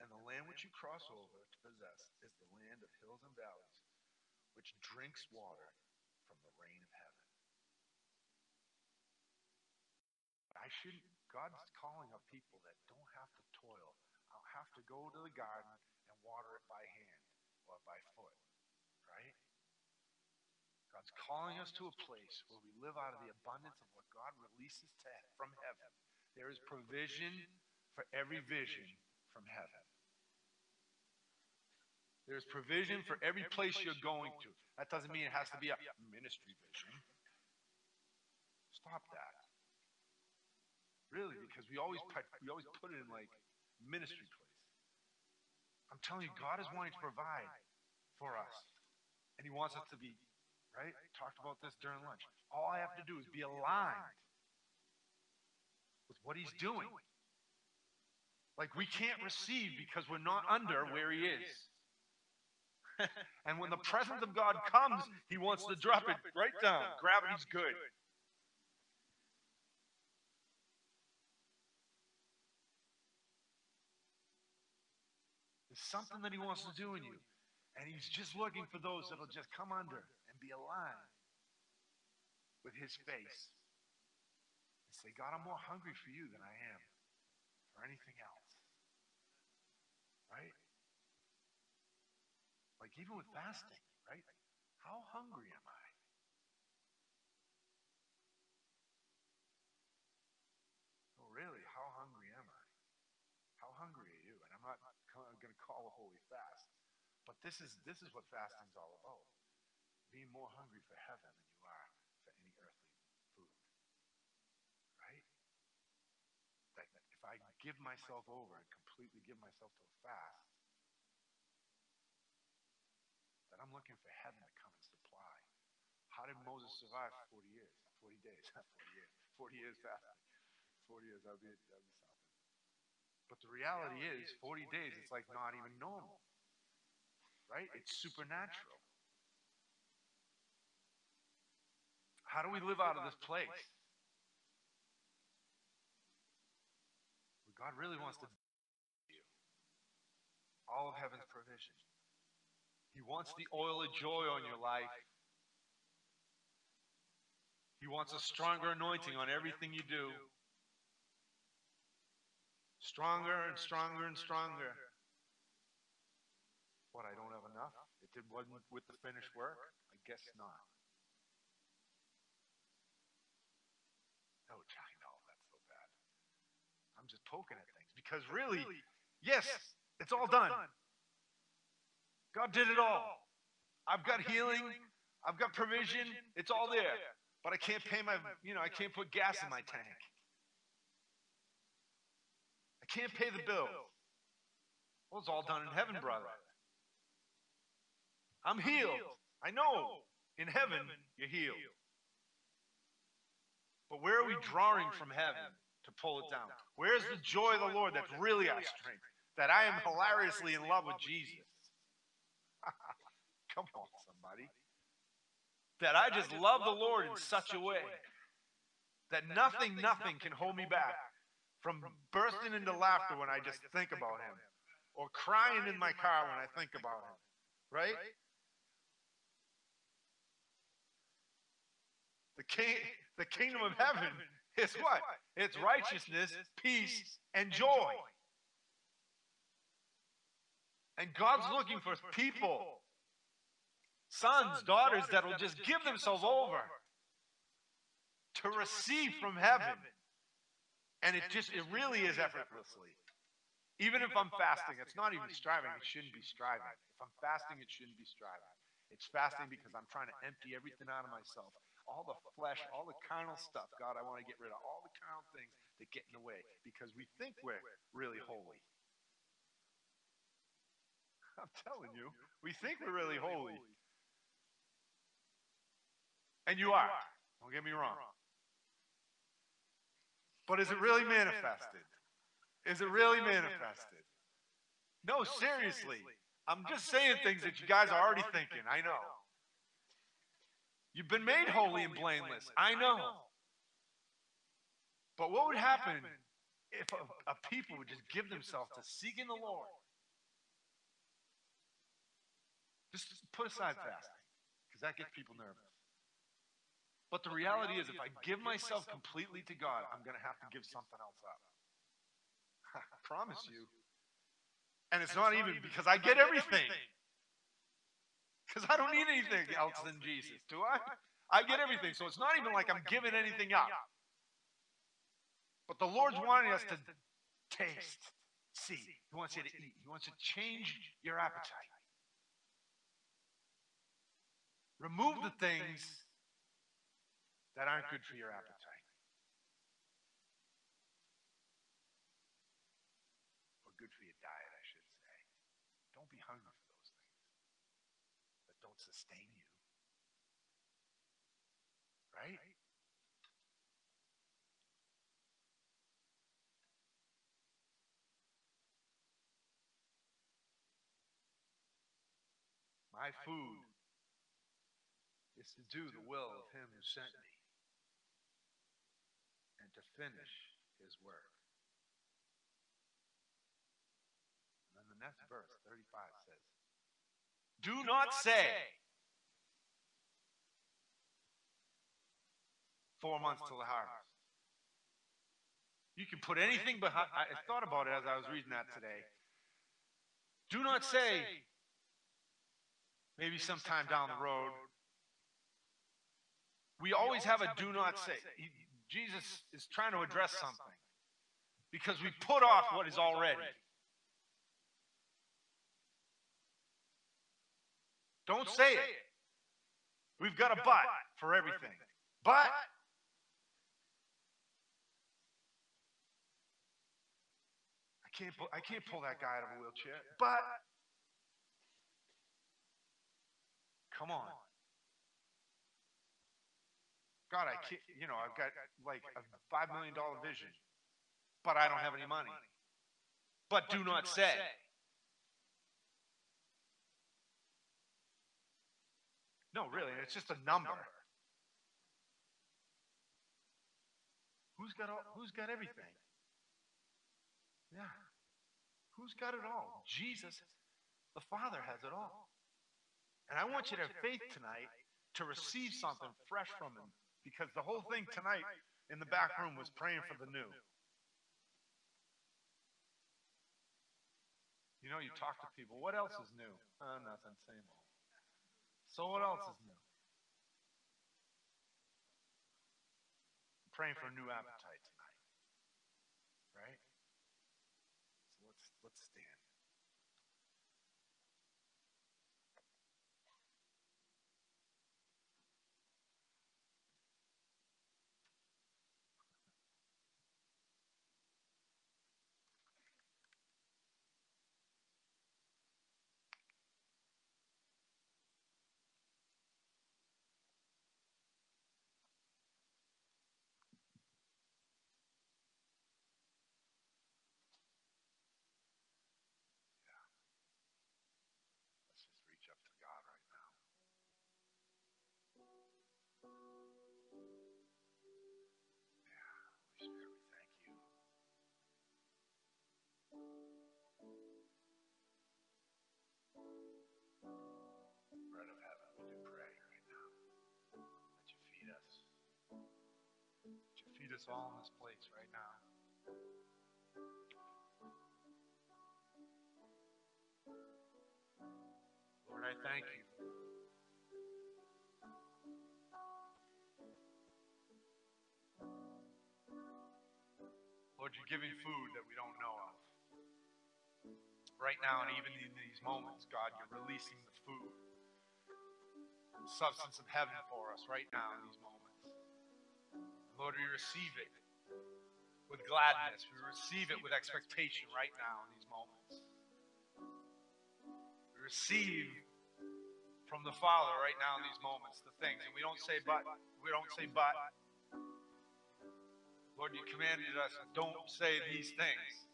And the land which you cross over to possess is the land of hills and valleys, which drinks water from the rain of heaven. I shouldn't, God's calling up people that don't have to toil. Have to go to the garden and water it by hand or by foot, right? God's calling us to a place where we live out of the abundance of what God releases to, from heaven. There is provision for every vision from heaven. There's provision for every place you're going to. That doesn't mean it has to be a ministry vision. Stop that. Really, because we always put, we always put it in like ministry place. I'm telling you, God is wanting to provide for us, and He wants us to be right. Talked about this during lunch. All I have to do is be aligned with what He's doing. Like we can't receive because we're not under where He is. and when the presence of God comes, He wants to drop it right down. Gravity's good. Something that He wants to do in you. And He's just looking for those that'll just come under and be aligned with His face. And say, God, I'm more hungry for you than I am for anything else. Right? Like even with fasting, right? How hungry am I? Oh, really? How hungry am I? How hungry are you? And I'm not going to call a holy fast, but this is this is what fasting's all about: being more hungry for heaven than you are for any earthly food. Right? That if I give myself over and completely give myself to a fast, that I'm looking for heaven to come and supply. How did Moses survive 40 years? 40 days, 40 years. 40 years fasting. 40 years, that'd be, be something. But the reality is, 40 days, it's like not even normal. Right? It's supernatural. How do we live out of this place? God really wants to you all of heaven's provision. He wants the oil of joy on your life. He wants a stronger anointing on everything you do. Stronger and stronger and stronger. What, I don't have enough? It did wasn't with the finished work? I guess not. Oh, I know, that's so bad. I'm just poking at things. Because really, yes, it's all done. God did it all. I've got healing. I've got provision. It's all there. But I can't pay my, you know, I can't put gas in my tank. I can't pay the bill. Well, it's all done in heaven, brother. I'm healed. I know in heaven you're healed. But where are we drawing from heaven to pull it down? Where's the joy of the Lord that's really our strength? That I am hilariously in love with Jesus. Come on, somebody. That I just love the Lord in such a way that nothing, nothing can hold me back from bursting into laughter when I just think about Him or crying in my car when I think about Him. Right? The, king, the kingdom of heaven is what? It's righteousness, peace, and joy. And God's looking for people, sons, daughters that will just give themselves over to receive from heaven. And it just, it really is effortlessly. Even if I'm fasting, it's not even striving. It shouldn't be striving. If I'm fasting, it shouldn't be striving. It's fasting because I'm trying to empty everything out of myself all the flesh, all the carnal stuff. God, I want to get rid of all the carnal things that get in the way because we think we're really holy. I'm telling you, we think we're really holy. And you are. Don't get me wrong. But is it really manifested? Is it really manifested? No, seriously. I'm just saying things that you guys are already thinking. I know. You've been made holy and blameless. I know. But what would happen if a, a people would just give themselves to seeking the Lord? Just put aside fasting, because that gets people nervous. But the reality is, if I give myself completely to God, I'm going to have to give something else up. I promise you. And it's not even because I get everything. Because I don't need anything else than Jesus, do I? I get everything. So it's not even like I'm giving anything up. But the Lord's wanting us to taste, see. He wants you to eat. He wants to change your appetite. Remove the things that aren't good for your appetite. Or good for your diet, I should say. Don't be hungry for those things that don't sustain you. Right? My food is to do the will of him who sent me and to finish his work. And then the next verse, 35, says, Do not say, four months till the harvest. You can put anything behind. I thought about it as I was reading that today. Do not say, maybe sometime down the road. We always have a do not say. Jesus is trying to address something because we put off what is already. Don't say it. We've got a but for everything. But I can't pull, I can't pull that guy out of a wheelchair. But come on. God, I can't, you know, I've got like a $5 million vision, but I don't have any money. But do not say. No, really, it's just a number. Who's got all, who's got everything? Yeah. Who's got it all? Jesus, the Father has it all. And I want you to have faith tonight to receive something fresh from him because the whole thing tonight in the back room was praying for the new. You know, you talk to people, what else is new? Oh, nothing, same old. So what else is new? praying for a new appetite Bread of heaven, we do pray right now that you feed us. That you feed us all in this place right now. Lord, I thank you. Lord, you're giving food that we don't know of. Right now, and even in these moments, God, you're releasing the food, the substance of heaven for us right now in these moments. Lord, we receive it with gladness. We receive it with expectation right now in these moments. We receive from the Father right now in these moments the things. And we don't say but. We don't say but. Lord, you commanded us, don't say these things.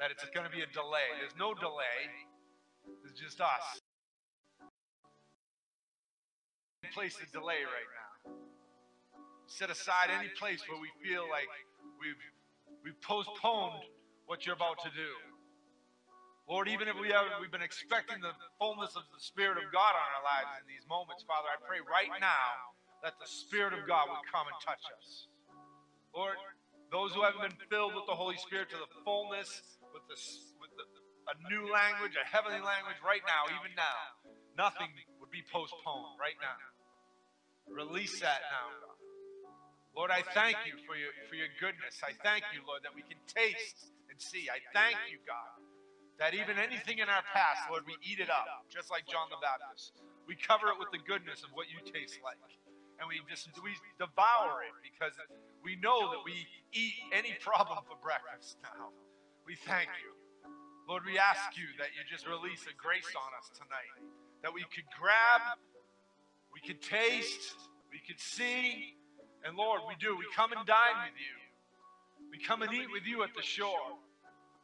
That it's going to be a delay. There's no delay. It's just us. Place of delay right now. Set aside any place where we feel like we've we've postponed what you're about to do. Lord, even if we have we've been expecting the fullness of the Spirit of God on our lives in these moments, Father, I pray right now that the Spirit of God would come and touch us. Lord, those who haven't been filled with the Holy Spirit to the fullness, with with the, a new language, a heavenly language, right now, even now, nothing would be postponed right now. Release that now, God. Lord, I thank you for your for your goodness. I thank you, Lord, that we can taste and see. I thank you, God, that even anything in our past, Lord, we eat it up, just like John the Baptist. We cover it with the goodness of what you taste like. And we just we devour it because we know that we eat any problem for breakfast now. We thank you. Lord, we ask you that you just release a grace on us tonight. That we could grab, we could taste, we could see, and Lord, we do. We come and dine with you. We come and eat with you at the shore.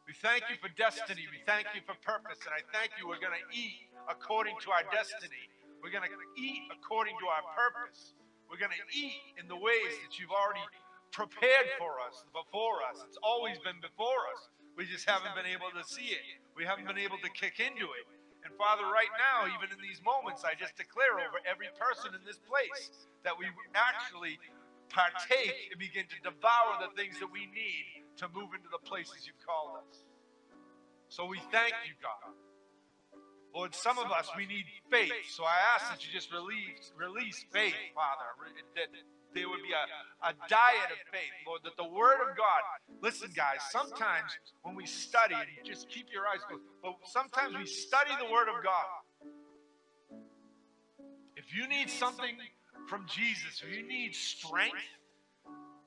We thank you for destiny. We thank you for purpose. And I thank you we're going to eat according to our destiny. We're going to eat according to our purpose. We're going to eat in the ways that you've already prepared for us, before us. It's always been before us. We just haven't been able to see it. We haven't been able to kick into it. And Father, right now, even in these moments, I just declare over every person in this place that we actually partake and begin to devour the things that we need to move into the places you've called us. So we thank you, God. Lord, some of us, we need faith. So I ask that you just release, release faith, Father, that there would be a, a diet of faith, Lord, that the Word of God, listen, guys, sometimes when we study, just keep your eyes closed, but sometimes we study the Word of God. If you need something from Jesus, if you need strength,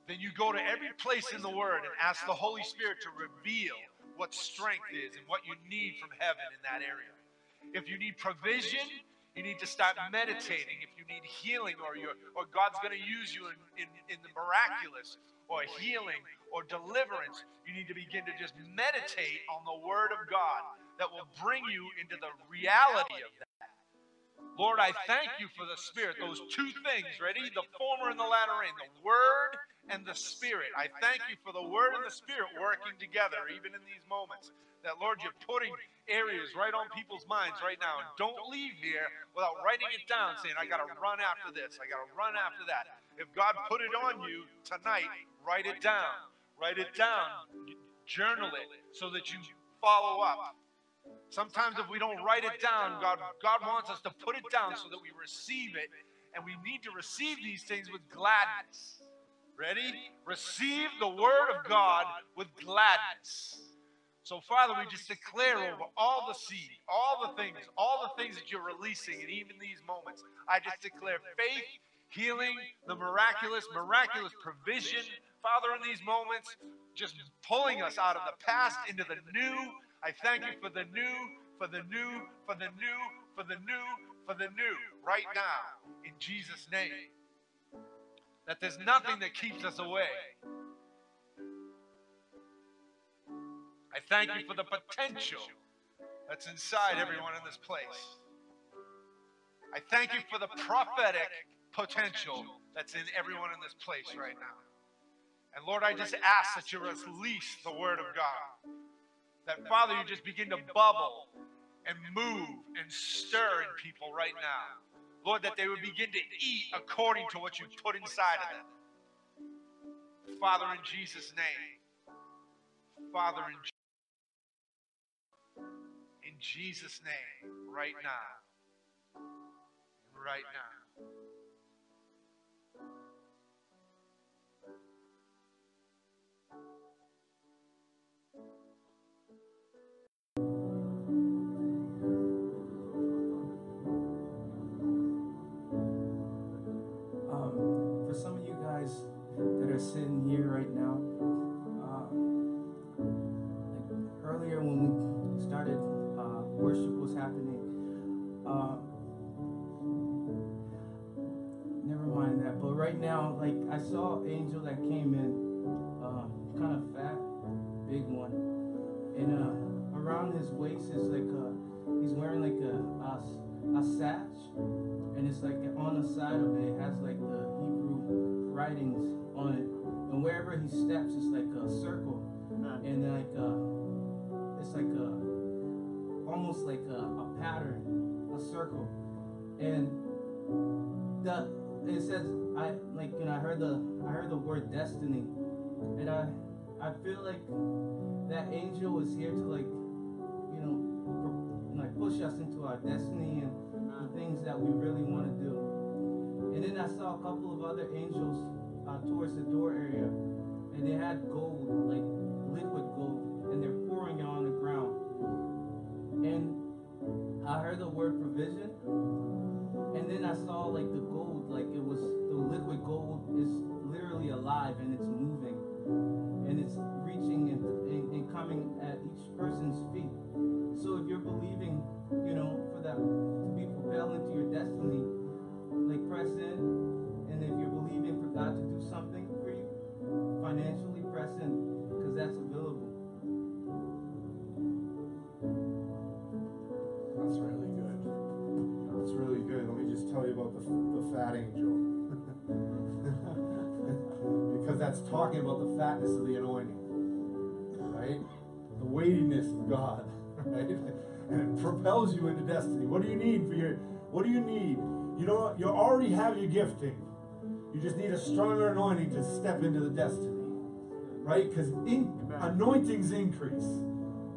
then you go to every place in the Word and ask the Holy Spirit to reveal what strength is and what you need from heaven in that area. If you need provision You need to start meditating if you need healing or, you or God's going to use you in, in, in the miraculous or healing or deliverance. You need to begin to just meditate on the Word of God that will bring you into the reality of that. Lord, I thank you for the Spirit. Those two things, ready? The former and the latter rain, the Word and the Spirit. I thank you for the Word and the Spirit working together, even in these moments. That, Lord, you're putting areas right on people's minds right now. And don't leave here without writing it down, saying, I got to run after this, I got to run after that. If God put it on you tonight, write it down. Write it down. Journal it so that you follow up. Sometimes if we don't write it down, God, God wants us to put it down so that we receive it. And we need to receive these things with gladness. Ready? Receive the word of God with gladness. So, Father, we just declare over all the seed, all the things, all the things that you're releasing, and even these moments, I just declare faith, healing, the miraculous, miraculous provision, Father, in these moments, just pulling us out of the past into the new I thank you for the new, for the new, for the new, for the new, for the new, right now, in Jesus' name. That there's nothing that keeps us away. I thank you for the potential that's inside everyone in this place. I thank you for the prophetic potential that's in everyone in this place right now. And Lord, I just ask that you release the word of God that, Father, you just begin to bubble and move and stir in people right now. Lord, that they would begin to eat according to what you put inside of them. Father, in Jesus' name. Father, in, in Jesus' name, right now. Right now. Saw angel that came in, uh, kind of fat, big one, and uh, around his waist is like a, he's wearing like a a, a satch, and it's like on the side of it, it has like the Hebrew writings on it. And wherever he steps, it's like a circle, and like a, uh, it's like a, almost like a, a pattern, a circle, and the it says I like know I heard the I heard the word destiny, and I I feel like that angel was here to like you know like push us into our destiny and the things that we really want to do. And then I saw a couple of other angels uh, towards the door area, and they had gold, like liquid gold, and they're pouring it on the ground. And I heard the word provision, and then I saw like the gold, like it was the liquid gold is literally alive and it's moving, and it's reaching and, and, and coming at each person's feet. So if you're believing, you know, for that to be propelled into your destiny, like press in and if you're believing for God to do something for you, financially press in, because that's tell you about the, the fat angel. because that's talking about the fatness of the anointing, right? The weightiness of God, right? And it propels you into destiny. What do you need for your, what do you need? You know, you already have your gifting. You just need a stronger anointing to step into the destiny. Right? Because in, anointings increase.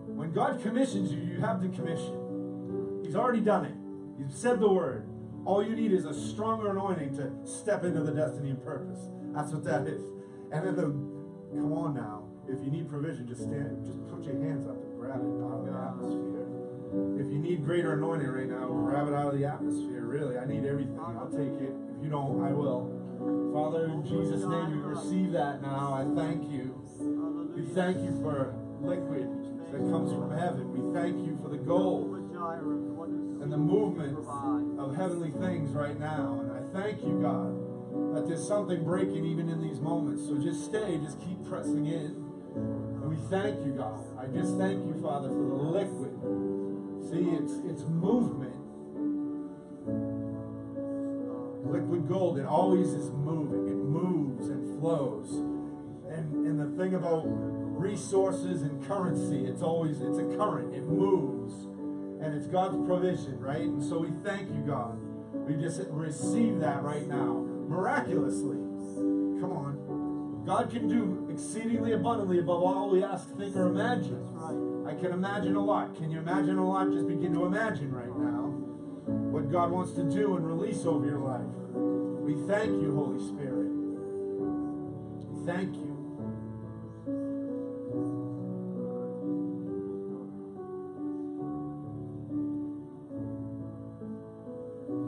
When God commissions you, you have the commission. He's already done it. He's said the word. All you need is a stronger anointing to step into the destiny and purpose. That's what that is. And then the come on now. If you need provision, just stand, just put your hands up and grab it out of the atmosphere. If you need greater anointing right now, grab it out of the atmosphere. Really, I need everything. I'll take it. If you don't, I will. Father, in Jesus' name, we receive that now. I thank you. We thank you for liquid that comes from heaven. We thank you for the gold and the movement of heavenly things right now. And I thank you, God, that there's something breaking even in these moments. So just stay, just keep pressing in. And we thank you, God. I just thank you, Father, for the liquid. See, it's it's movement. Liquid gold, it always is moving. It moves and flows. And and the thing about resources and currency, it's always it's a current. It moves. And it's God's provision, right? And so we thank you, God. We just receive that right now. Miraculously. Come on. God can do exceedingly abundantly above all we ask, think, or imagine. I can imagine a lot. Can you imagine a lot? Just begin to imagine right now what God wants to do and release over your life. We thank you, Holy Spirit. We thank you.